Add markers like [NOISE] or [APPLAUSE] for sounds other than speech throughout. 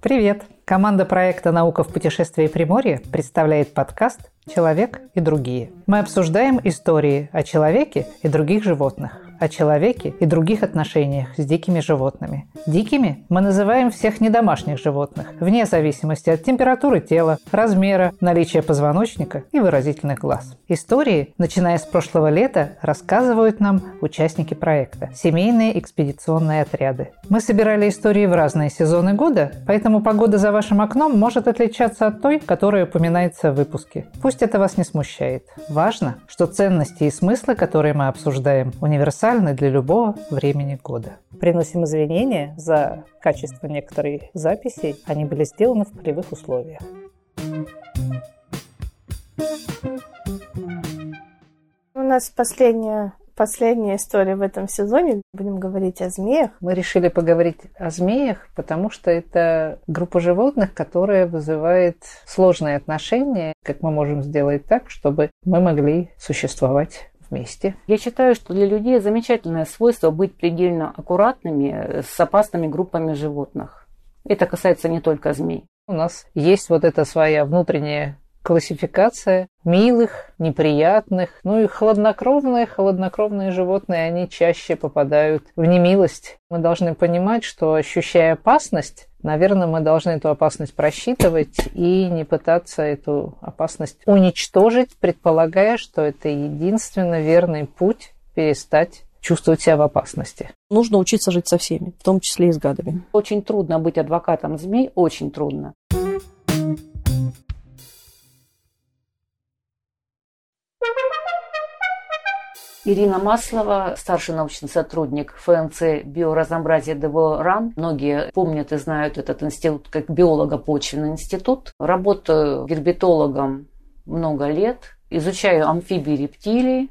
Привет! Команда проекта «Наука в путешествии Приморье» представляет подкаст «Человек и другие». Мы обсуждаем истории о человеке и других животных о человеке и других отношениях с дикими животными. Дикими мы называем всех недомашних животных, вне зависимости от температуры тела, размера, наличия позвоночника и выразительных глаз. Истории, начиная с прошлого лета, рассказывают нам участники проекта – семейные экспедиционные отряды. Мы собирали истории в разные сезоны года, поэтому погода за вашим окном может отличаться от той, которая упоминается в выпуске. Пусть это вас не смущает. Важно, что ценности и смыслы, которые мы обсуждаем, универсальны универсальны для любого времени года. Приносим извинения за качество некоторых записей. Они были сделаны в полевых условиях. У нас последняя последняя история в этом сезоне. Будем говорить о змеях. Мы решили поговорить о змеях, потому что это группа животных, которая вызывает сложные отношения. Как мы можем сделать так, чтобы мы могли существовать вместе. Я считаю, что для людей замечательное свойство быть предельно аккуратными с опасными группами животных. Это касается не только змей. У нас есть вот эта своя внутренняя классификация милых, неприятных, ну и хладнокровные, хладнокровные животные, они чаще попадают в немилость. Мы должны понимать, что ощущая опасность, наверное, мы должны эту опасность просчитывать и не пытаться эту опасность уничтожить, предполагая, что это единственно верный путь перестать чувствовать себя в опасности. Нужно учиться жить со всеми, в том числе и с гадами. Очень трудно быть адвокатом змей, очень трудно. Ирина Маслова, старший научный сотрудник ФНЦ «Биоразнообразие ДВО РАН». Многие помнят и знают этот институт как биолого-почвенный институт. Работаю гербетологом много лет. Изучаю амфибии рептилии,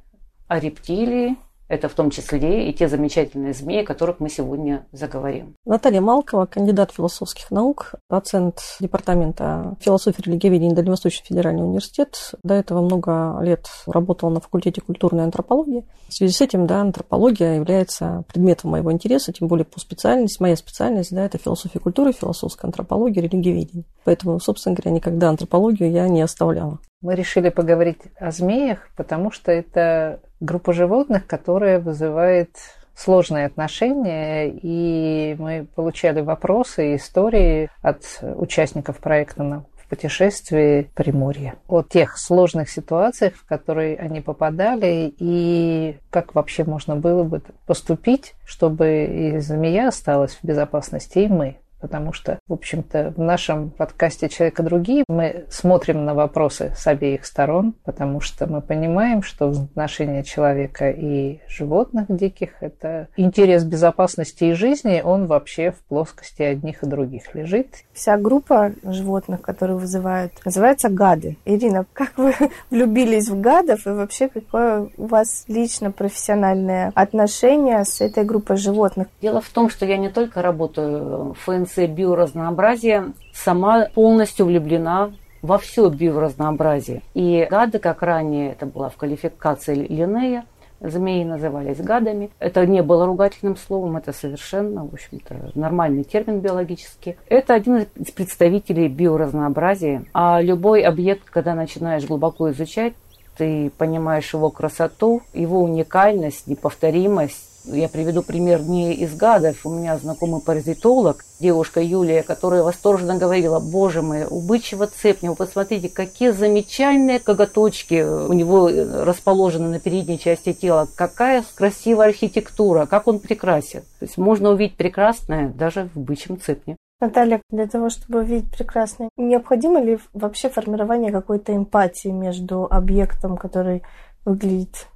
а рептилии это в том числе и те замечательные змеи, о которых мы сегодня заговорим. Наталья Малкова, кандидат философских наук, доцент департамента философии и религиоведения Дальневосточный федеральный университет. До этого много лет работала на факультете культурной антропологии. В связи с этим, да, антропология является предметом моего интереса, тем более по специальности. Моя специальность, да, это философия культуры, философская антропология, религиоведение. Поэтому, собственно говоря, никогда антропологию я не оставляла. Мы решили поговорить о змеях, потому что это группа животных, которая вызывает сложные отношения, и мы получали вопросы и истории от участников проекта в путешествии Приморье. О тех сложных ситуациях, в которые они попадали, и как вообще можно было бы поступить, чтобы и змея осталась в безопасности, и мы потому что, в общем-то, в нашем подкасте «Человека другие» мы смотрим на вопросы с обеих сторон, потому что мы понимаем, что взаимоотношения человека и животных диких – это интерес безопасности и жизни, он вообще в плоскости одних и других лежит. Вся группа животных, которые вызывают, называется гады. Ирина, как вы [LAUGHS] влюбились в гадов и вообще какое у вас лично профессиональное отношение с этой группой животных? Дело в том, что я не только работаю в ФНС концепция биоразнообразия сама полностью влюблена во все биоразнообразие. И гады, как ранее это была в квалификации Линнея, змеи назывались гадами. Это не было ругательным словом, это совершенно, в общем-то, нормальный термин биологический. Это один из представителей биоразнообразия. А любой объект, когда начинаешь глубоко изучать, ты понимаешь его красоту, его уникальность, неповторимость, я приведу пример не из гадов. У меня знакомый паразитолог, девушка Юлия, которая восторженно говорила, боже мой, у бычьего цепня, вы посмотрите, какие замечательные коготочки у него расположены на передней части тела, какая красивая архитектура, как он прекрасен. То есть можно увидеть прекрасное даже в бычьем цепне. Наталья, для того, чтобы увидеть прекрасное, необходимо ли вообще формирование какой-то эмпатии между объектом, который выглядит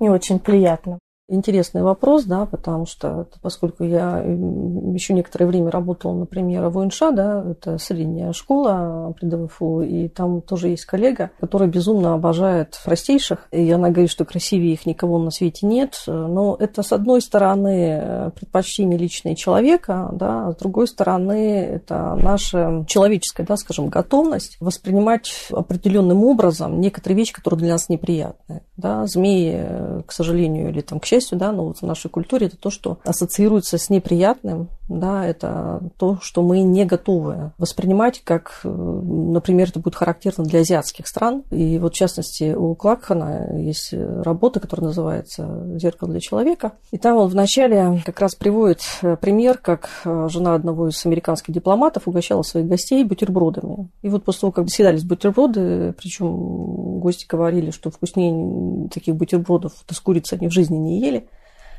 не очень приятно? Интересный вопрос, да, потому что поскольку я еще некоторое время работала, например, в ОНШ, да, это средняя школа при ДВФУ, и там тоже есть коллега, который безумно обожает простейших, и она говорит, что красивее их никого на свете нет, но это, с одной стороны, предпочтение личное человека, да, а с другой стороны, это наша человеческая, да, скажем, готовность воспринимать определенным образом некоторые вещи, которые для нас неприятны, да, змеи, к сожалению, или там, к счастью, да, но вот в нашей культуре это то, что ассоциируется с неприятным, да, это то, что мы не готовы воспринимать, как, э, например, это будет характерно для азиатских стран. И вот, в частности, у Клакхана есть работа, которая называется «Зеркало для человека». И там он вначале как раз приводит э, пример, как э, жена одного из американских дипломатов угощала своих гостей бутербродами. И вот после того, как съедались бутерброды, причем гости говорили, что вкуснее таких бутербродов с курицей они в жизни не ели,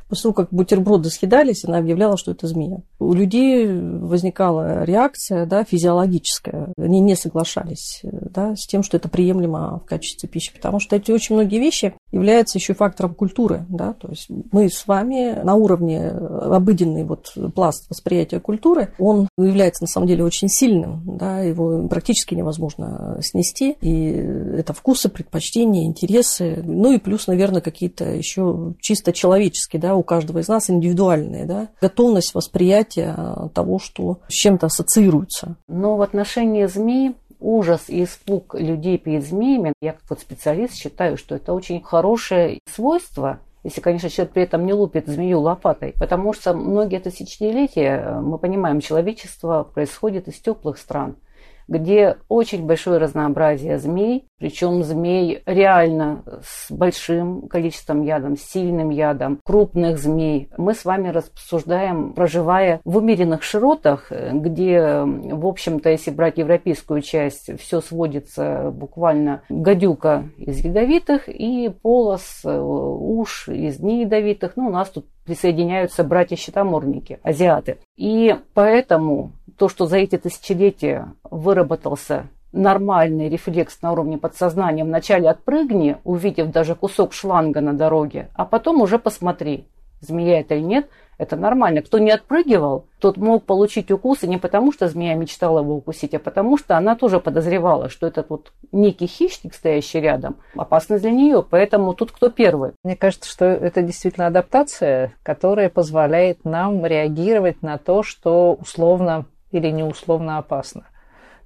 После того, как бутерброды съедались, она объявляла, что это змея. У людей возникала реакция да, физиологическая. Они не соглашались да, с тем, что это приемлемо в качестве пищи, потому что эти очень многие вещи являются еще фактором культуры. Да? То есть мы с вами на уровне обыденный вот пласт восприятия культуры, он является на самом деле очень сильным. Да? Его практически невозможно снести. И это вкусы, предпочтения, интересы. Ну и плюс, наверное, какие-то еще чисто человеческие, да, у каждого из нас индивидуальные, да, готовность восприятия того, что с чем-то ассоциируется. Но в отношении змей ужас и испуг людей перед змеями, я как вот специалист считаю, что это очень хорошее свойство, если, конечно, человек при этом не лупит змею лопатой. Потому что многие тысячелетия, мы понимаем, человечество происходит из теплых стран где очень большое разнообразие змей, причем змей реально с большим количеством ядом, с сильным ядом, крупных змей. Мы с вами рассуждаем, проживая в умеренных широтах, где, в общем-то, если брать европейскую часть, все сводится буквально гадюка из ядовитых и полос, э, уж из неядовитых. Ну, у нас тут присоединяются братья-щитоморники, азиаты. И поэтому то, что за эти тысячелетия выработался нормальный рефлекс на уровне подсознания, вначале отпрыгни, увидев даже кусок шланга на дороге, а потом уже посмотри, змея это или нет – это нормально. Кто не отпрыгивал, тот мог получить укусы не потому, что змея мечтала его укусить, а потому что она тоже подозревала, что этот вот некий хищник, стоящий рядом, опасный для нее. Поэтому тут кто первый? Мне кажется, что это действительно адаптация, которая позволяет нам реагировать на то, что условно или неусловно опасно.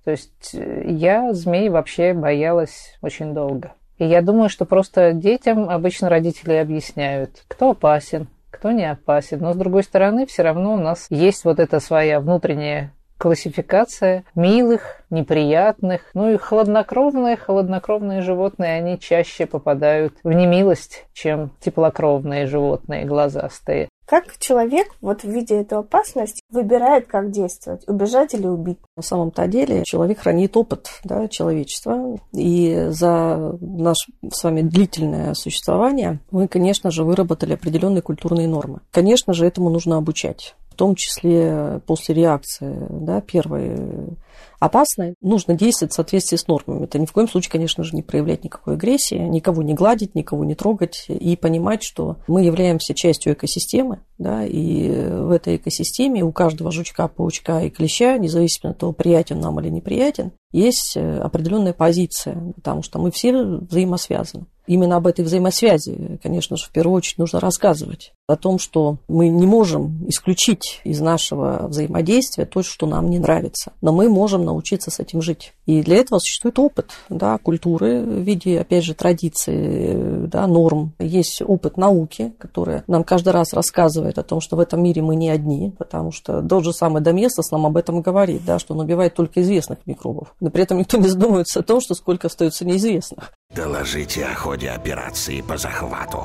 То есть э, я змей вообще боялась очень долго. И я думаю, что просто детям обычно родители объясняют, кто опасен, кто не опасен. Но, с другой стороны, все равно у нас есть вот эта своя внутренняя классификация милых, неприятных, ну и хладнокровные, хладнокровные животные, они чаще попадают в немилость, чем теплокровные животные, глазастые. Как человек, вот видя эту опасность, выбирает, как действовать, убежать или убить? На самом-то деле человек хранит опыт да, человечества. И за наше с вами длительное существование мы, конечно же, выработали определенные культурные нормы. Конечно же, этому нужно обучать в том числе после реакции да, первой опасной, нужно действовать в соответствии с нормами. Это ни в коем случае, конечно же, не проявлять никакой агрессии, никого не гладить, никого не трогать и понимать, что мы являемся частью экосистемы, да, и в этой экосистеме у каждого жучка, паучка и клеща, независимо от того, приятен нам или неприятен, есть э, определенная позиция, потому что мы все взаимосвязаны. Именно об этой взаимосвязи, конечно же, в первую очередь нужно рассказывать. О том, что мы не можем исключить из нашего взаимодействия то, что нам не нравится. Но мы можем научиться с этим жить. И для этого существует опыт да, культуры в виде, опять же, традиций, да, норм. Есть опыт науки, которая нам каждый раз рассказывает о том, что в этом мире мы не одни, потому что тот же самый Доместос нам об этом говорит, да, что он убивает только известных микробов. Но при этом никто не задумывается о том, что сколько остается неизвестных. Доложите о ходе операции по захвату.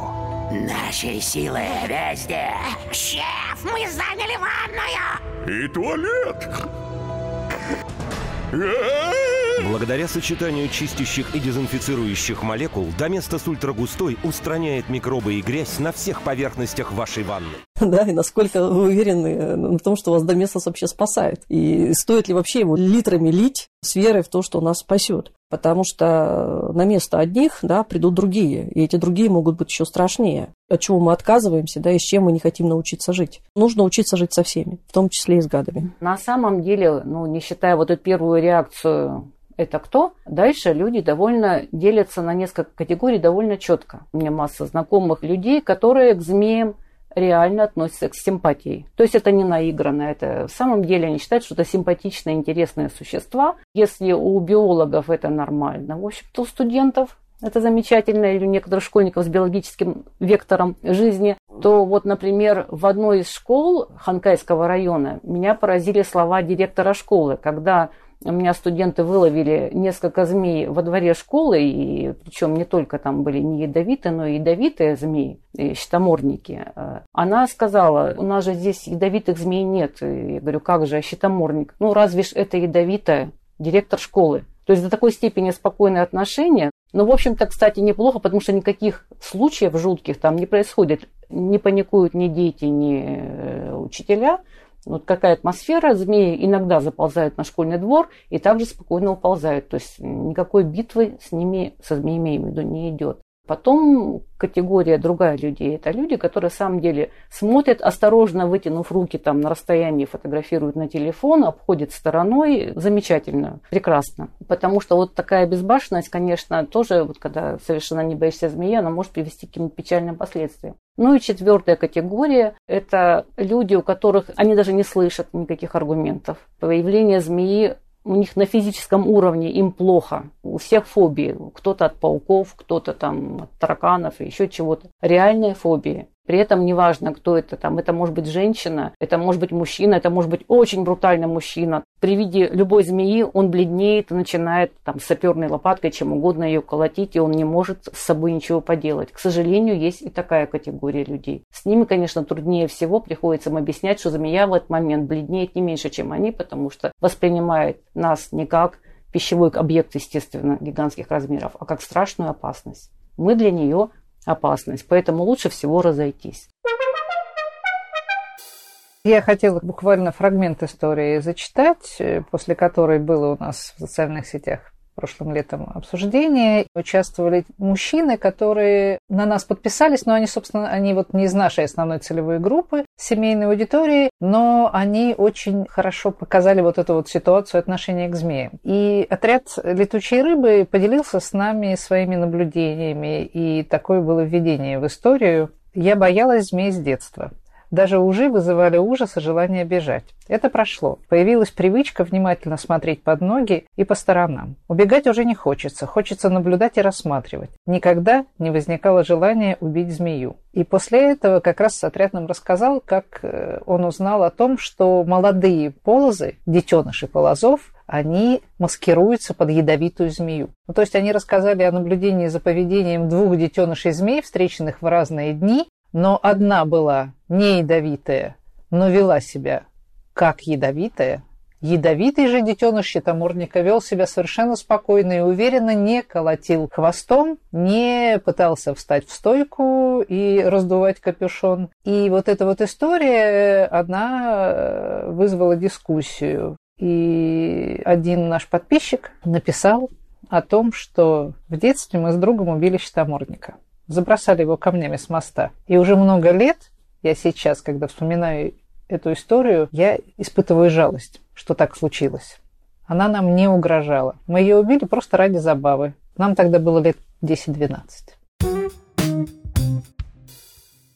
Наши силы везде. Шеф, мы заняли ванную. И туалет. Ah! Благодаря сочетанию чистящих и дезинфицирующих молекул Доместос Ультрагустой устраняет микробы и грязь на всех поверхностях вашей ванны. Да, и насколько вы уверены в том, что вас Доместос вообще спасает. И стоит ли вообще его литрами лить с верой в то, что нас спасет. Потому что на место одних да, придут другие, и эти другие могут быть еще страшнее. От чего мы отказываемся, да, и с чем мы не хотим научиться жить. Нужно учиться жить со всеми, в том числе и с гадами. На самом деле, ну, не считая вот эту первую реакцию это кто. Дальше люди довольно делятся на несколько категорий довольно четко. У меня масса знакомых людей, которые к змеям реально относятся к симпатии. То есть это не наигранно, это в самом деле они считают, что это симпатичные, интересные существа. Если у биологов это нормально, в общем-то у студентов это замечательно, или у некоторых школьников с биологическим вектором жизни, то вот, например, в одной из школ Ханкайского района меня поразили слова директора школы, когда у меня студенты выловили несколько змей во дворе школы, и причем не только там были не ядовитые, но и ядовитые змеи, и щитоморники. Она сказала, у нас же здесь ядовитых змей нет. И я говорю, как же, а щитоморник? Ну, разве ж это ядовитая? Директор школы. То есть до такой степени спокойное отношение. Но, в общем-то, кстати, неплохо, потому что никаких случаев жутких там не происходит. Не паникуют ни дети, ни э, учителя. Вот какая атмосфера, змеи иногда заползают на школьный двор и также спокойно уползают. То есть никакой битвы с ними, со змеями, я имею в виду, не идет. Потом категория другая людей. Это люди, которые в самом деле смотрят, осторожно вытянув руки там на расстоянии, фотографируют на телефон, обходят стороной. Замечательно, прекрасно. Потому что вот такая безбашенность, конечно, тоже, вот когда совершенно не боишься змеи, она может привести к каким-то печальным последствиям. Ну и четвертая категория – это люди, у которых они даже не слышат никаких аргументов. Появление змеи у них на физическом уровне им плохо. У всех фобии. Кто-то от пауков, кто-то там от тараканов и еще чего-то. Реальные фобии. При этом неважно, кто это там. Это может быть женщина, это может быть мужчина, это может быть очень брутальный мужчина. При виде любой змеи он бледнеет и начинает там саперной лопаткой, чем угодно ее колотить, и он не может с собой ничего поделать. К сожалению, есть и такая категория людей. С ними, конечно, труднее всего приходится им объяснять, что змея в этот момент бледнеет не меньше, чем они, потому что воспринимает нас не как пищевой объект, естественно, гигантских размеров, а как страшную опасность. Мы для нее опасность. Поэтому лучше всего разойтись. Я хотела буквально фрагмент истории зачитать, после которой было у нас в социальных сетях прошлым летом обсуждение. Участвовали мужчины, которые на нас подписались, но они, собственно, они вот не из нашей основной целевой группы, семейной аудитории, но они очень хорошо показали вот эту вот ситуацию отношения к змеям. И отряд летучей рыбы поделился с нами своими наблюдениями, и такое было введение в историю. Я боялась змей с детства. Даже ужи вызывали ужас и желание бежать. Это прошло. Появилась привычка внимательно смотреть под ноги и по сторонам. Убегать уже не хочется, хочется наблюдать и рассматривать. Никогда не возникало желания убить змею. И после этого как раз отряд нам рассказал, как э, он узнал о том, что молодые полозы, детеныши полозов, они маскируются под ядовитую змею. Ну, то есть они рассказали о наблюдении за поведением двух детенышей змей, встреченных в разные дни, но одна была не ядовитая, но вела себя как ядовитая. Ядовитый же детеныш щитоморника вел себя совершенно спокойно и уверенно, не колотил хвостом, не пытался встать в стойку и раздувать капюшон. И вот эта вот история, она э, вызвала дискуссию. И один наш подписчик написал о том, что в детстве мы с другом убили щитоморника забросали его камнями с моста. И уже много лет, я сейчас, когда вспоминаю эту историю, я испытываю жалость, что так случилось. Она нам не угрожала. Мы ее убили просто ради забавы. Нам тогда было лет 10-12.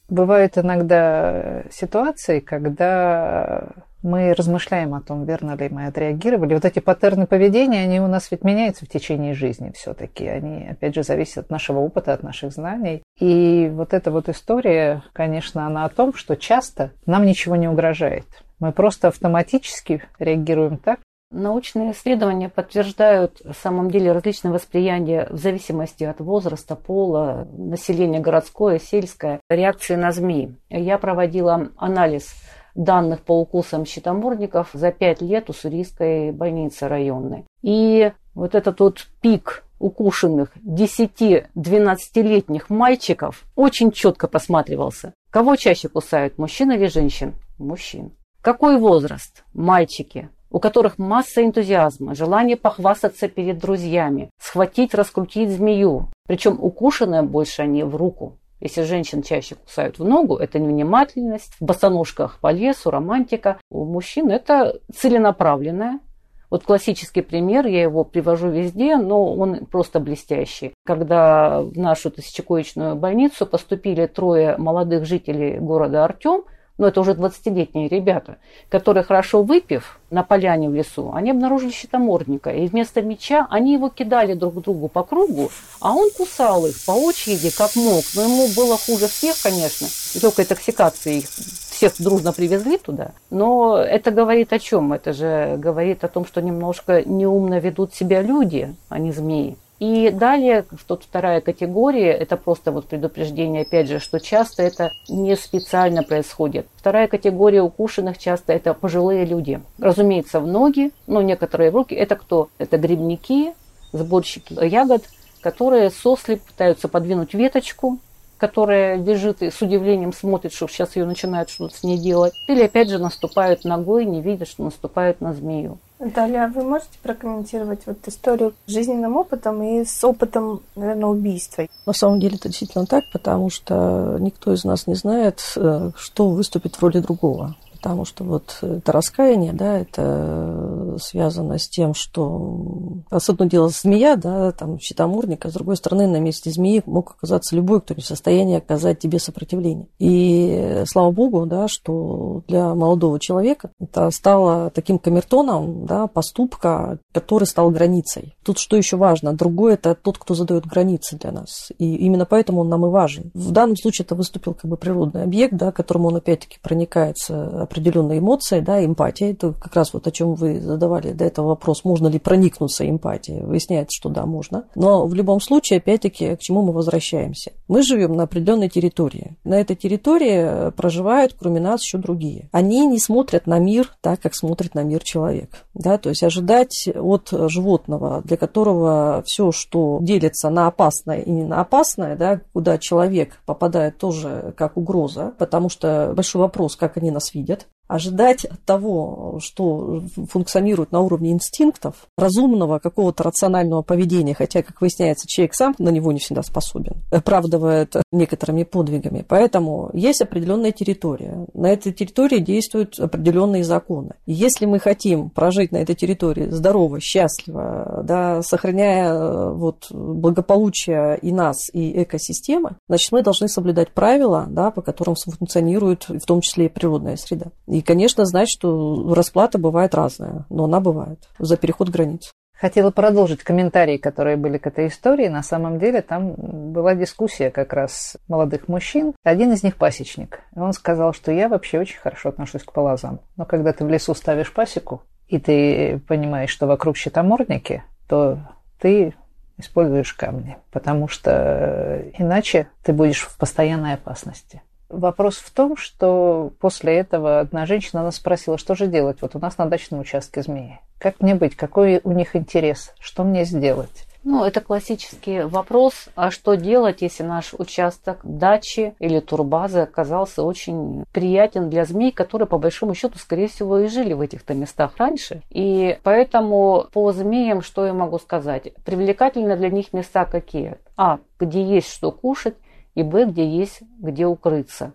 Бывают иногда ситуации, когда мы размышляем о том, верно ли мы отреагировали. Вот эти паттерны поведения, они у нас ведь меняются в течение жизни все-таки. Они, опять же, зависят от нашего опыта, от наших знаний. И вот эта вот история, конечно, она о том, что часто нам ничего не угрожает. Мы просто автоматически реагируем так, Научные исследования подтверждают в самом деле различные восприятия в зависимости от возраста, пола, населения городское, сельское, реакции на змеи. Я проводила анализ данных по укусам щитомордников за 5 лет у Сурийской больницы районной. И вот этот вот пик укушенных 10-12-летних мальчиков очень четко просматривался. Кого чаще кусают, мужчин или женщин? Мужчин. Какой возраст? Мальчики, у которых масса энтузиазма, желание похвастаться перед друзьями, схватить, раскрутить змею. Причем укушенные больше они в руку. Если женщин чаще кусают в ногу, это невнимательность. В босоножках по лесу, романтика. У мужчин это целенаправленная. Вот классический пример, я его привожу везде, но он просто блестящий. Когда в нашу тысячекоечную больницу поступили трое молодых жителей города Артем, но это уже 20-летние ребята, которые, хорошо выпив на поляне в лесу, они обнаружили щитомордника. И вместо меча они его кидали друг другу по кругу, а он кусал их по очереди, как мог. Но ему было хуже всех, конечно. Легкой токсикации их всех дружно привезли туда. Но это говорит о чем? Это же говорит о том, что немножко неумно ведут себя люди, а не змеи. И далее, тут вторая категория, это просто вот предупреждение, опять же, что часто это не специально происходит. Вторая категория укушенных часто это пожилые люди. Разумеется, в ноги, но некоторые в руки. Это кто? Это грибники, сборщики ягод, которые сослеп пытаются подвинуть веточку, которая лежит и с удивлением смотрит, что сейчас ее начинают что-то с ней делать. Или опять же наступают ногой, не видят, что наступают на змею. Наталья, а вы можете прокомментировать вот историю с жизненным опытом и с опытом, наверное, убийства? На самом деле это действительно так, потому что никто из нас не знает, э, что выступит в роли другого потому что вот это раскаяние, да, это связано с тем, что с одно дело змея, да, там щитоморник, а с другой стороны на месте змеи мог оказаться любой, кто не в состоянии оказать тебе сопротивление. И слава богу, да, что для молодого человека это стало таким камертоном, да, поступка, который стал границей. Тут что еще важно? Другой это тот, кто задает границы для нас. И именно поэтому он нам и важен. В данном случае это выступил как бы природный объект, да, которому он опять-таки проникается определенные эмоции, да, эмпатия. Это как раз вот о чем вы задавали до этого вопрос, можно ли проникнуться эмпатией. Выясняется, что да, можно. Но в любом случае, опять-таки, к чему мы возвращаемся? Мы живем на определенной территории. На этой территории проживают, кроме нас, еще другие. Они не смотрят на мир так, как смотрит на мир человек. Да? То есть ожидать от животного, для которого все, что делится на опасное и не на опасное, да, куда человек попадает тоже как угроза, потому что большой вопрос, как они нас видят, ожидать от того, что функционирует на уровне инстинктов, разумного какого-то рационального поведения, хотя, как выясняется, человек сам на него не всегда способен, оправдывая это некоторыми подвигами. Поэтому есть определенная территория. На этой территории действуют определенные законы. Если мы хотим прожить на этой территории здорово, счастливо, да, сохраняя э, вот, благополучие и нас, и экосистемы, значит, мы должны соблюдать правила, да, по которым функционирует в том числе и природная среда. И, конечно, знать, что расплата бывает разная, но она бывает за переход границ. Хотела продолжить комментарии, которые были к этой истории. На самом деле там была дискуссия как раз молодых мужчин. Один из них пасечник. Он сказал, что я вообще очень хорошо отношусь к полозам. Но когда ты в лесу ставишь пасеку, и ты понимаешь, что вокруг щитоморники, то ты используешь камни, потому что иначе ты будешь в постоянной опасности. Вопрос в том, что после этого одна женщина нас спросила, что же делать? Вот у нас на дачном участке змеи. Как мне быть? Какой у них интерес? Что мне сделать? Ну, это классический вопрос, а что делать, если наш участок дачи или турбазы оказался очень приятен для змей, которые, по большому счету, скорее всего, и жили в этих-то местах раньше. И поэтому по змеям, что я могу сказать? Привлекательны для них места какие? А, где есть что кушать, и Б, где есть где укрыться.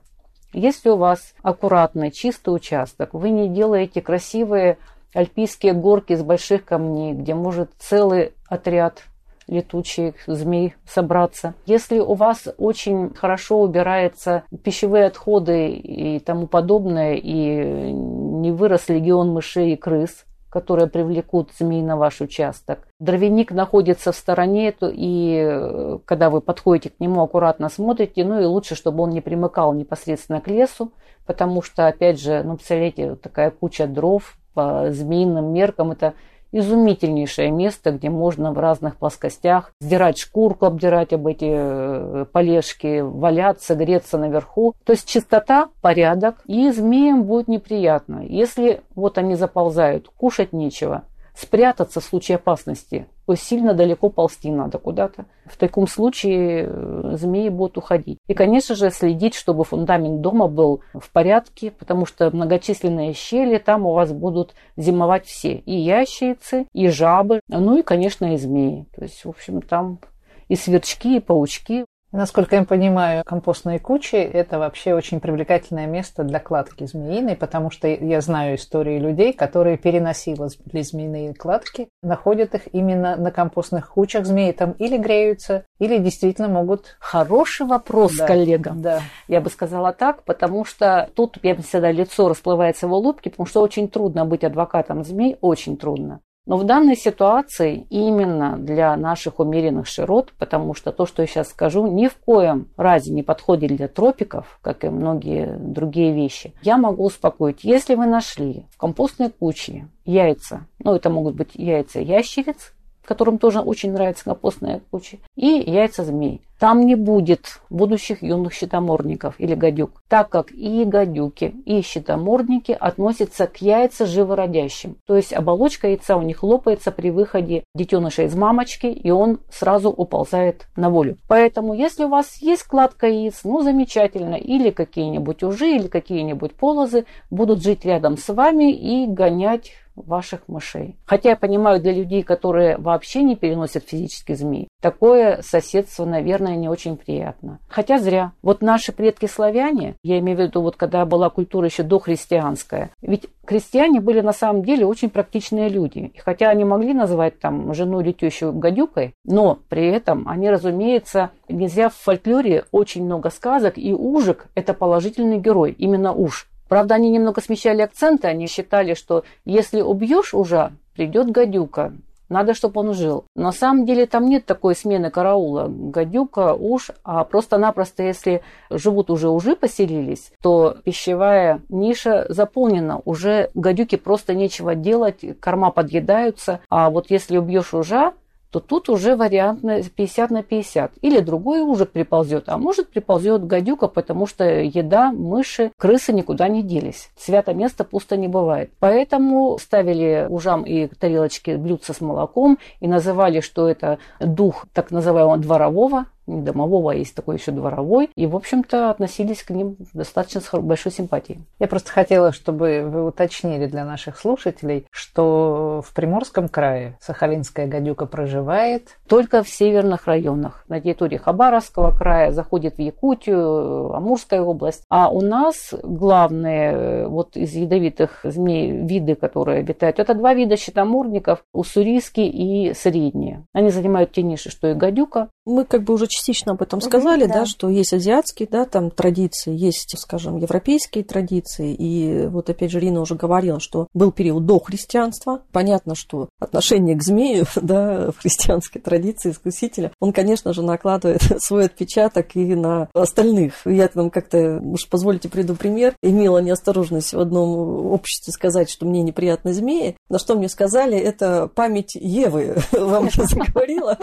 Если у вас аккуратный, чистый участок, вы не делаете красивые альпийские горки из больших камней, где может целый отряд летучих змей собраться. Если у вас очень хорошо убираются пищевые отходы и тому подобное, и не вырос легион мышей и крыс, которые привлекут змей на ваш участок. Дровяник находится в стороне, и э, когда вы подходите к нему, аккуратно смотрите, ну и лучше, чтобы он не примыкал непосредственно к лесу, потому что, опять же, ну, представляете, такая куча дров по змеиным меркам, это изумительнейшее место, где можно в разных плоскостях сдирать шкурку, обдирать об эти э, полежки, валяться, греться наверху. То есть чистота, порядок, и змеям будет неприятно. Если вот они заползают, кушать нечего, спрятаться в случае опасности – сильно далеко ползти надо куда-то. В таком случае э, змеи будут уходить. И, конечно же, следить, чтобы фундамент дома был в порядке, потому что многочисленные щели там у вас будут зимовать все. И ящерицы, и жабы, ну и, конечно, и змеи. То есть, в общем, там и сверчки, и паучки. Насколько я понимаю, компостные кучи – это вообще очень привлекательное место для кладки змеиной, потому что я знаю истории людей, которые переносили змеиные кладки, находят их именно на компостных кучах змеи там или греются, или действительно могут... Хороший вопрос, Да, коллега. Да. Я бы сказала так, потому что тут я бы всегда лицо расплывается в улыбке, потому что очень трудно быть адвокатом змей, очень трудно. Но в данной ситуации именно для наших умеренных широт, потому что то, что я сейчас скажу, ни в коем разе не подходит для тропиков, как и многие другие вещи, я могу успокоить. Если вы нашли в компостной куче яйца, ну это могут быть яйца ящериц, которым тоже очень нравится компостная куча, и яйца змей. Там не будет будущих юных щитомордников или гадюк, так как и гадюки, и щитомордники относятся к яйца живородящим. То есть оболочка яйца у них лопается при выходе детеныша из мамочки, и он сразу уползает на волю. Поэтому, если у вас есть кладка яиц, ну замечательно, или какие-нибудь ужи, или какие-нибудь полозы будут жить рядом с вами и гонять ваших мышей. Хотя я понимаю, для людей, которые вообще не переносят физически змей, такое соседство, наверное, не очень приятно. Хотя зря. Вот наши предки славяне, я имею в виду, вот когда была культура еще дохристианская, ведь крестьяне были на самом деле очень практичные люди. И хотя они могли назвать там жену или тещу гадюкой, но при этом они, разумеется, нельзя в фольклоре очень много сказок, и ужик – это положительный герой, именно уж. Правда, они немного смещали акценты, они считали, что если убьешь ужа, придет гадюка. Надо, чтобы он жил. На самом деле там нет такой смены караула. Гадюка, уж, а просто-напросто, если живут уже ужи поселились, то пищевая ниша заполнена. Уже гадюке просто нечего делать, корма подъедаются. А вот если убьешь ужа, то тут уже вариант на 50 на 50. Или другой ужик приползет, а может приползет гадюка, потому что еда, мыши, крысы никуда не делись. Свято место пусто не бывает. Поэтому ставили ужам и тарелочки блюдца с молоком и называли, что это дух так называемого дворового, домового, а есть такой еще дворовой. И, в общем-то, относились к ним достаточно с большой симпатией. Я просто хотела, чтобы вы уточнили для наших слушателей, что в Приморском крае сахалинская гадюка проживает. Только в северных районах. На территории Хабаровского края заходит в Якутию, Амурская область. А у нас главные вот из ядовитых змей виды, которые обитают, это два вида щитомордников, уссурийский и средние. Они занимают те ниши, что и гадюка. Мы как бы уже частично об этом сказали, да. да, что есть азиатские, да, там традиции, есть, скажем, европейские традиции. И вот опять же Рина уже говорила, что был период до христианства. Понятно, что отношение к змею, [LAUGHS] да, в христианской традиции искусителя, он, конечно же, накладывает [LAUGHS] свой отпечаток и на остальных. Я там как-то, уж позвольте приду пример, имела неосторожность в одном обществе сказать, что мне неприятны змеи. На что мне сказали, это память Евы [LAUGHS] вам заговорила.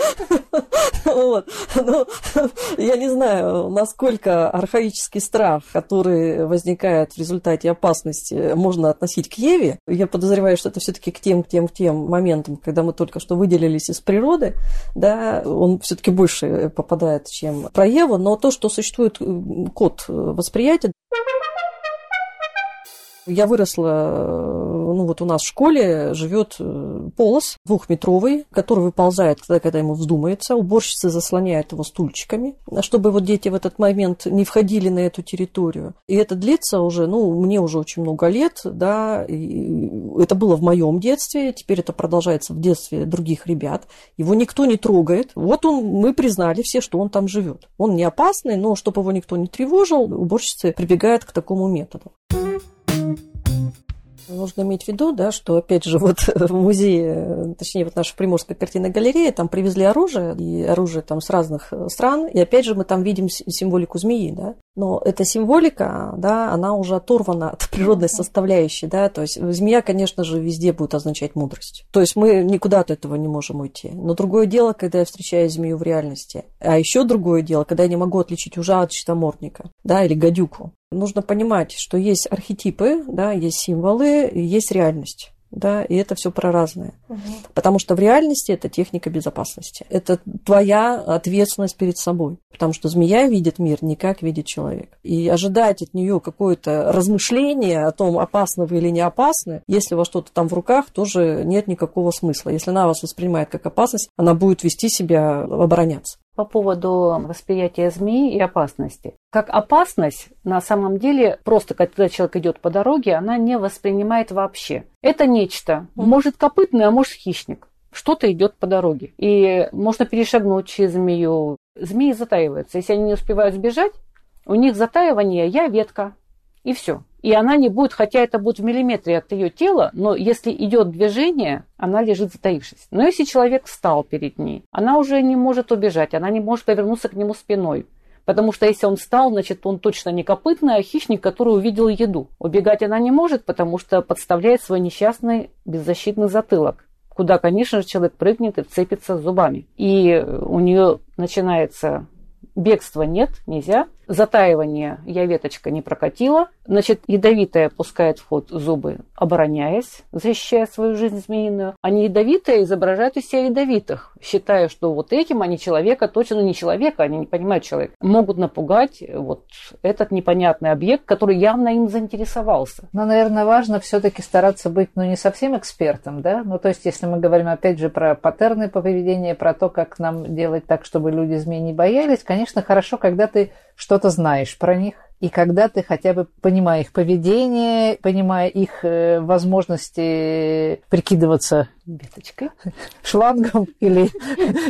Вот. Ну, [LAUGHS] я не знаю, насколько архаический страх, который возникает в результате опасности, можно относить к Еве. Я подозреваю, что это все-таки к тем, к тем, к тем моментам, когда мы только что выделились из природы, да, он все-таки больше попадает, чем про Еву, но то, что существует код восприятия, я выросла, ну вот у нас в школе живет полос двухметровый, который выползает когда ему вздумается. Уборщицы заслоняют его стульчиками, чтобы вот дети в этот момент не входили на эту территорию. И это длится уже, ну, мне уже очень много лет, да, и это было в моем детстве, теперь это продолжается в детстве других ребят. Его никто не трогает. Вот он, мы признали все, что он там живет. Он не опасный, но чтобы его никто не тревожил, уборщицы прибегают к такому методу. Нужно иметь в виду, да, что, опять же, вот [LAUGHS] в музее, точнее, вот наша Приморская картинная галерея, там привезли оружие, и оружие там с разных стран, и опять же мы там видим символику змеи, да. Но эта символика, да, она уже оторвана от природной составляющей, да, то есть змея, конечно же, везде будет означать мудрость. То есть мы никуда от этого не можем уйти. Но другое дело, когда я встречаю змею в реальности. А еще другое дело, когда я не могу отличить ужа от щитомордника, да, или гадюку. Нужно понимать, что есть архетипы, да, есть символы, есть реальность. Да, и это все про разное. Угу. Потому что в реальности это техника безопасности. Это твоя ответственность перед собой. Потому что змея видит мир не как видит человек. И ожидать от нее какое-то размышление о том, опасно вы или не опасны, если у вас что-то там в руках, тоже нет никакого смысла. Если она вас воспринимает как опасность, она будет вести себя обороняться. По поводу восприятия змеи и опасности. Как опасность, на самом деле, просто когда человек идет по дороге, она не воспринимает вообще. Это нечто. Может копытный, а может хищник. Что-то идет по дороге. И можно перешагнуть через змею. Змеи затаиваются. Если они не успевают сбежать, у них затаивание «я ветка». И все. И она не будет, хотя это будет в миллиметре от ее тела, но если идет движение, она лежит затаившись. Но если человек встал перед ней, она уже не может убежать, она не может повернуться к нему спиной. Потому что если он встал, значит, он точно не копытный, а хищник, который увидел еду. Убегать она не может, потому что подставляет свой несчастный беззащитный затылок куда, конечно же, человек прыгнет и вцепится зубами. И у нее начинается бегство нет, нельзя. Затаивание я веточка не прокатила. Значит, ядовитая пускает в ход зубы, обороняясь, защищая свою жизнь змеиную. А не ядовитая изображают из себя ядовитых, считая, что вот этим они человека, точно не человека, они не понимают человека, могут напугать вот этот непонятный объект, который явно им заинтересовался. Но, наверное, важно все-таки стараться быть, ну, не совсем экспертом, да? Ну, то есть, если мы говорим, опять же, про паттерны поведения, про то, как нам делать так, чтобы люди змей не боялись, конечно, хорошо, когда ты что-то знаешь про них, и когда ты хотя бы, понимая их поведение, понимая их э, возможности прикидываться веточкой, шлангом [LAUGHS] или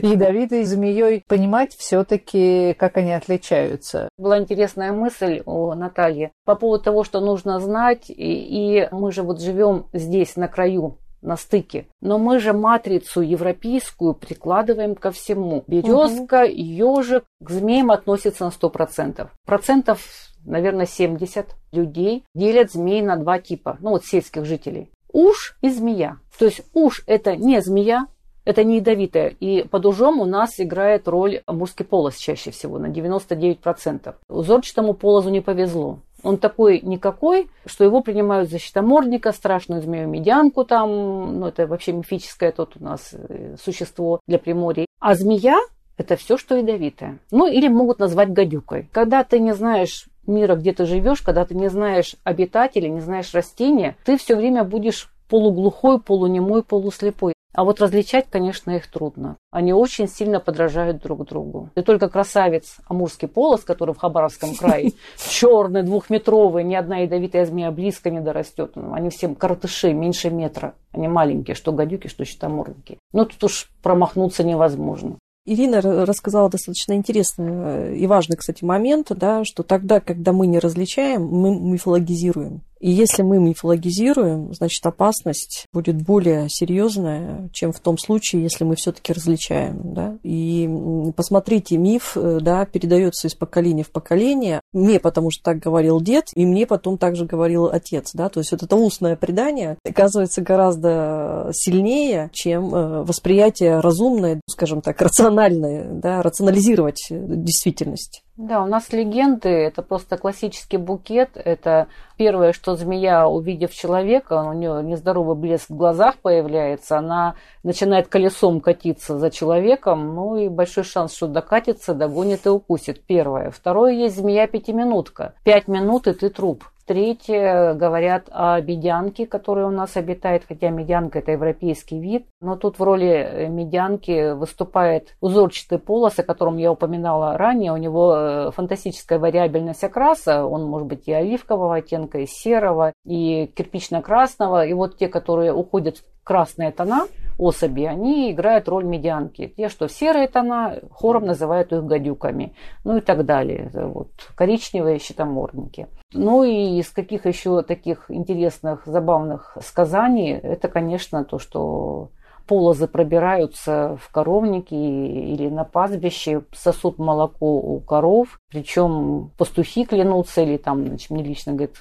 ядовитой змеей, понимать все-таки, как они отличаются. Была интересная мысль у Натальи по поводу того, что нужно знать, и, и мы же вот живем здесь, на краю на стыке. Но мы же матрицу европейскую прикладываем ко всему. Березка, угу. ежик к змеям относится на 100%. Процентов наверное, 70 людей делят змей на два типа, ну вот сельских жителей. Уж и змея. То есть уж это не змея, это не ядовитая. И под ужом у нас играет роль мужский полос чаще всего, на 99%. Узорчатому полозу не повезло. Он такой никакой, что его принимают за щитомордника, страшную змею-медянку там, ну это вообще мифическое тут у нас э, существо для приморья. А змея это все, что ядовитое. Ну, или могут назвать гадюкой. Когда ты не знаешь мира, где ты живешь, когда ты не знаешь обитателей, не знаешь растения, ты все время будешь полуглухой, полунемой, полуслепой. А вот различать, конечно, их трудно. Они очень сильно подражают друг другу. И только красавец Амурский полос, который в Хабаровском крае, [LAUGHS] черный, двухметровый, ни одна ядовитая змея близко не дорастет. Они все коротыши, меньше метра. Они маленькие, что гадюки, что щитомордники. Но тут уж промахнуться невозможно. Ирина рассказала достаточно интересный э, и важный, кстати, момент, да, что тогда, когда мы не различаем, мы мифологизируем. И если мы мифологизируем, значит опасность будет более серьезная, чем в том случае, если мы все-таки различаем. Да? И посмотрите, миф э, да, передается из поколения в поколение. Мне потому что так говорил дед, и мне потом также говорил отец. Да? То есть вот это устное предание оказывается гораздо сильнее, чем э, восприятие разумное, скажем так, рациональное, да, рационализировать действительность. Да, у нас легенды – это просто классический букет. Это первое, что змея, увидев человека, у нее нездоровый блеск в глазах появляется, она начинает колесом катиться за человеком, ну и большой шанс, что докатится, догонит и укусит. Первое. Второе, есть змея-пятиминутка. Пять минут, и ты труп. Третье, говорят о медянке, которая у нас обитает, хотя медянка это европейский вид. Но тут в роли э, медянки выступает узорчатый полос, о котором я упоминала ранее. У него э, фантастическая вариабельность окраса. Он может быть и оливкового оттенка, и серого, и кирпично-красного. И вот те, которые уходят в красные тона, особи, они играют роль медианки. Те, что серые тона, хором называют их гадюками. Ну и так далее. Вот коричневые щитомордники. Ну и из каких еще таких интересных, забавных сказаний, это, конечно, то, что полозы пробираются в коровники или на пастбище, сосут молоко у коров, причем пастухи клянутся, или там, значит, мне лично говорит,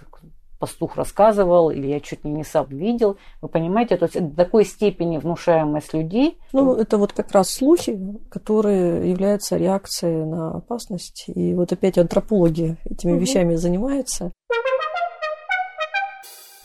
пастух рассказывал, или я чуть ли не сам видел. Вы понимаете, то есть до такой степени внушаемость людей. Ну, это вот как раз слухи, которые являются реакцией на опасность. И вот опять антропологи этими угу. вещами занимаются.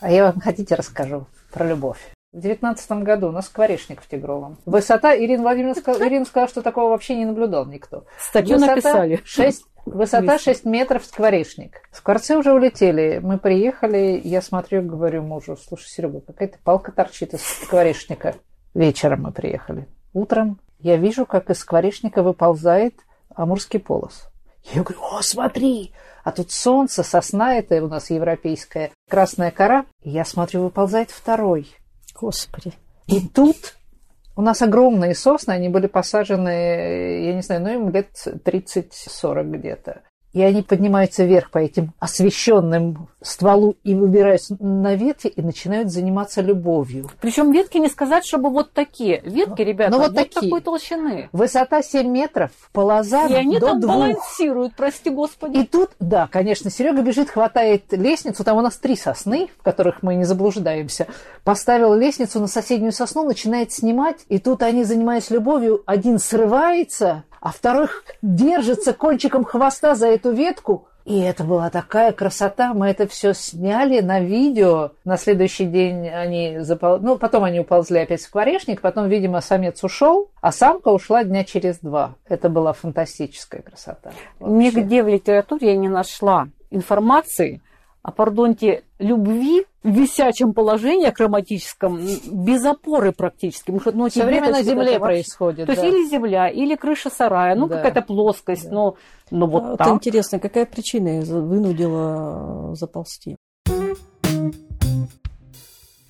А я вам хотите расскажу про любовь. В девятнадцатом году на скворечник в Тигровом. Высота, Ирина Владимировна сказала, Ирина сказала, что такого вообще не наблюдал никто. Статью Высота написали. 6 Высота 6 метров скворечник. Скворцы уже улетели. Мы приехали, я смотрю, говорю мужу, слушай, Серега, какая-то палка торчит из скворечника. Вечером мы приехали. Утром я вижу, как из скворечника выползает Амурский полос. Я говорю, о, смотри, а тут солнце, сосна это у нас европейская, красная кора. Я смотрю, выползает второй. Господи. И тут у нас огромные сосны, они были посажены, я не знаю, ну им лет 30-40 где-то. И они поднимаются вверх по этим освещенным стволу и выбираются на ветки и начинают заниматься любовью. Причем ветки не сказать, чтобы вот такие. Ветки, ребята, Ну, вот вот, такие. такой толщины. Высота 7 метров, полоза И они до там двух. балансируют, прости господи. И тут, да, конечно, Серега бежит, хватает лестницу, там у нас три сосны, в которых мы не заблуждаемся. Поставил лестницу на соседнюю сосну, начинает снимать, и тут они, занимаясь любовью, один срывается, а второй держится кончиком хвоста за эту ветку. И это была такая красота. Мы это все сняли на видео. На следующий день они запол... Ну, потом они уползли опять в скворечник. Потом, видимо, самец ушел, а самка ушла дня через два. Это была фантастическая красота. Вообще. Нигде в литературе я не нашла информации о, пардонте, любви в висячем положении акроматическом, без опоры практически. Потому что, ну, Все время на земле происходит. То есть да. или земля, или крыша сарая, ну Да. какая-то плоскость, Да. но, но вот Вот так. интересно, какая причина вынудила э, заползти?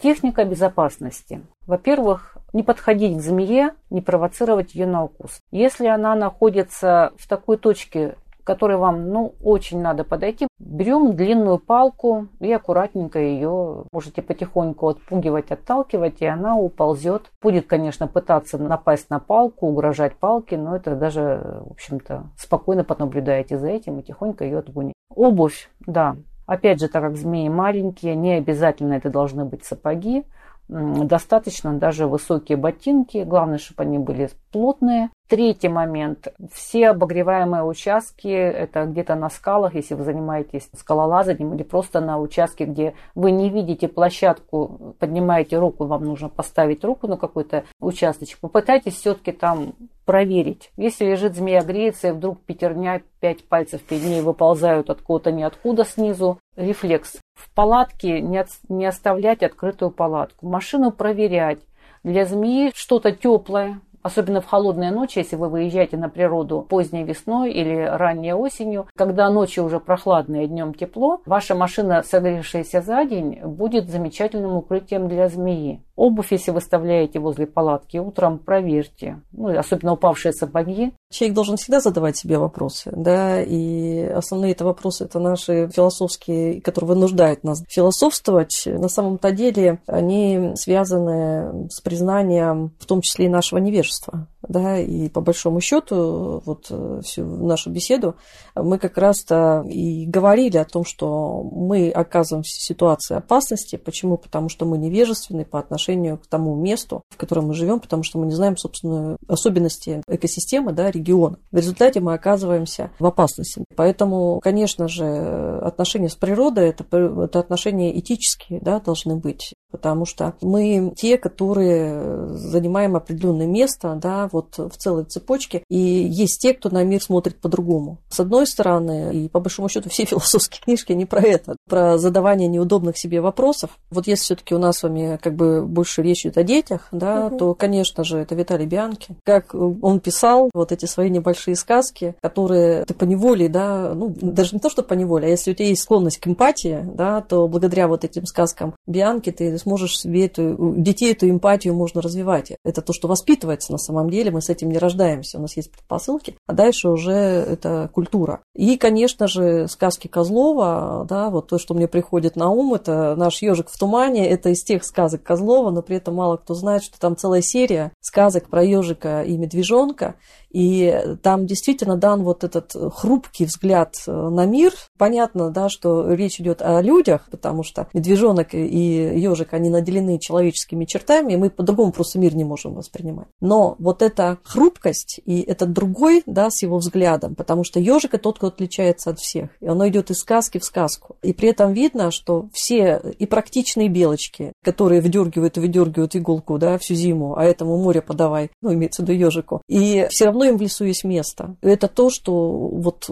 Техника безопасности. Во-первых, не подходить к змее, не провоцировать ее на укус. Если она находится в такой точке, к которой вам ну, очень надо подойти, берем длинную палку и аккуратненько ее можете потихоньку отпугивать, отталкивать, и она уползет. Будет, конечно, пытаться напасть на палку, угрожать палке, но это даже, в общем-то, спокойно понаблюдаете за этим и тихонько ее отгонить. Обувь, да. Опять же, так как змеи маленькие, не обязательно это должны быть сапоги. Достаточно даже высокие ботинки. Главное, чтобы они были плотные. Третий момент. Все обогреваемые участки, это где-то на скалах, если вы занимаетесь скалолазанием или просто на участке, где вы не видите площадку, поднимаете руку, вам нужно поставить руку на какой-то участочек. Попытайтесь все-таки там проверить. Если лежит змея, греется, и вдруг пятерня, пять пальцев перед ней выползают откуда-то ниоткуда снизу, рефлекс. В палатке не, от- не оставлять открытую палатку. Машину проверять. Для змеи что-то теплое, особенно в холодные ночи, если вы выезжаете на природу поздней весной или ранней осенью, когда ночью уже прохладно и днем тепло, ваша машина, согревшаяся за день, будет замечательным укрытием для змеи. Обувь, если вы оставляете возле палатки, утром проверьте. Ну, особенно упавшие сапоги. Человек должен всегда задавать себе вопросы, да, и основные это вопросы, это наши философские, которые вынуждают нас философствовать. На самом-то деле они связаны с признанием, в том числе и нашего невежества, да, и по большому счету, вот э, всю нашу беседу мы как раз-то и говорили о том, что мы оказываемся в ситуации опасности. Почему? Потому что мы невежественны по отношению к тому месту, в котором мы живем, потому что мы не знаем, собственно, особенности экосистемы, да, региона. В результате мы оказываемся в опасности. Поэтому, конечно же, отношения с природой это, это отношения этические, да, должны быть. Потому что мы те, которые занимаем определенное место, да, вот в целой цепочке. И есть те, кто на мир смотрит по-другому. С одной стороны, и по большому счету все [LAUGHS] философские книжки, они про это, про задавание неудобных себе вопросов. Вот если все-таки у нас с вами как бы больше речь идет о детях, да, Мгм. то, конечно же, это Виталий Бианки. Как он писал вот эти свои небольшие сказки, которые ты поневоле, да, ну, даже не то, что поневоле, а если у тебя есть склонность к эмпатии, да, то благодаря вот этим сказкам Бианки ты сможешь себе эту, детей эту эмпатию можно развивать. Это то, что воспитывается на самом деле, мы с этим не рождаемся, у нас есть предпосылки, а дальше уже это культура. И, конечно же, сказки Козлова, да, вот то, что мне приходит на ум, это наш ежик в тумане, это из тех сказок Козлова, но при этом мало кто знает, что там целая серия сказок про ежика и медвежонка, и там действительно дан вот этот хрупкий взгляд э, на мир. Понятно, да, что речь идет о людях, потому что медвежонок и ежик, они наделены человеческими чертами, и мы по-другому просто мир не можем воспринимать. Но вот эта хрупкость и этот другой, да, с его взглядом, потому что ежик это тот, кто отличается от всех. И оно идет из сказки в сказку. И при этом видно, что все и практичные белочки, которые вдергивают и выдергивают иголку, да, всю зиму, а этому море подавай, ну, имеется в виду ежику. И все равно им в лесу есть место. Это то, что вот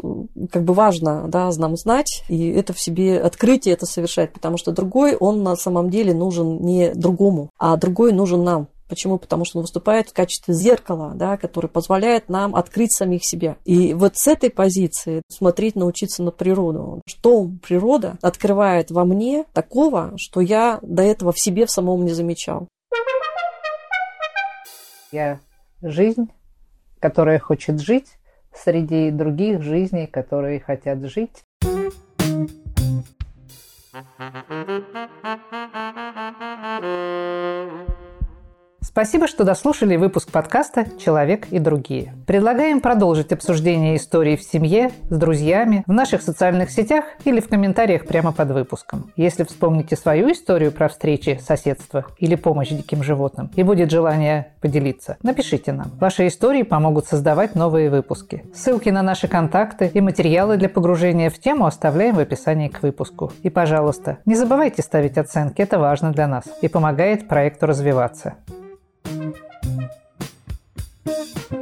как бы важно, да, нам знать, и это в себе открытие это совершать, потому что другой, он на самом деле нужен не другому, а другой нужен нам Почему? Потому что он выступает в качестве зеркала, да, который позволяет нам открыть самих себя. И вот с этой позиции смотреть, научиться на природу. Что природа открывает во мне такого, что я до этого в себе в самом не замечал. Я жизнь, которая хочет жить среди других жизней, которые хотят жить. Спасибо, что дослушали выпуск подкаста «Человек и другие». Предлагаем продолжить обсуждение истории в семье, с друзьями, в наших социальных сетях или в комментариях прямо под выпуском. Если вспомните свою историю про встречи, соседство или помощь диким животным и будет желание поделиться, напишите нам. Ваши истории помогут создавать новые выпуски. Ссылки на наши контакты и материалы для погружения в тему оставляем в описании к выпуску. И, пожалуйста, не забывайте ставить оценки, это важно для нас и помогает проекту развиваться. Thank you.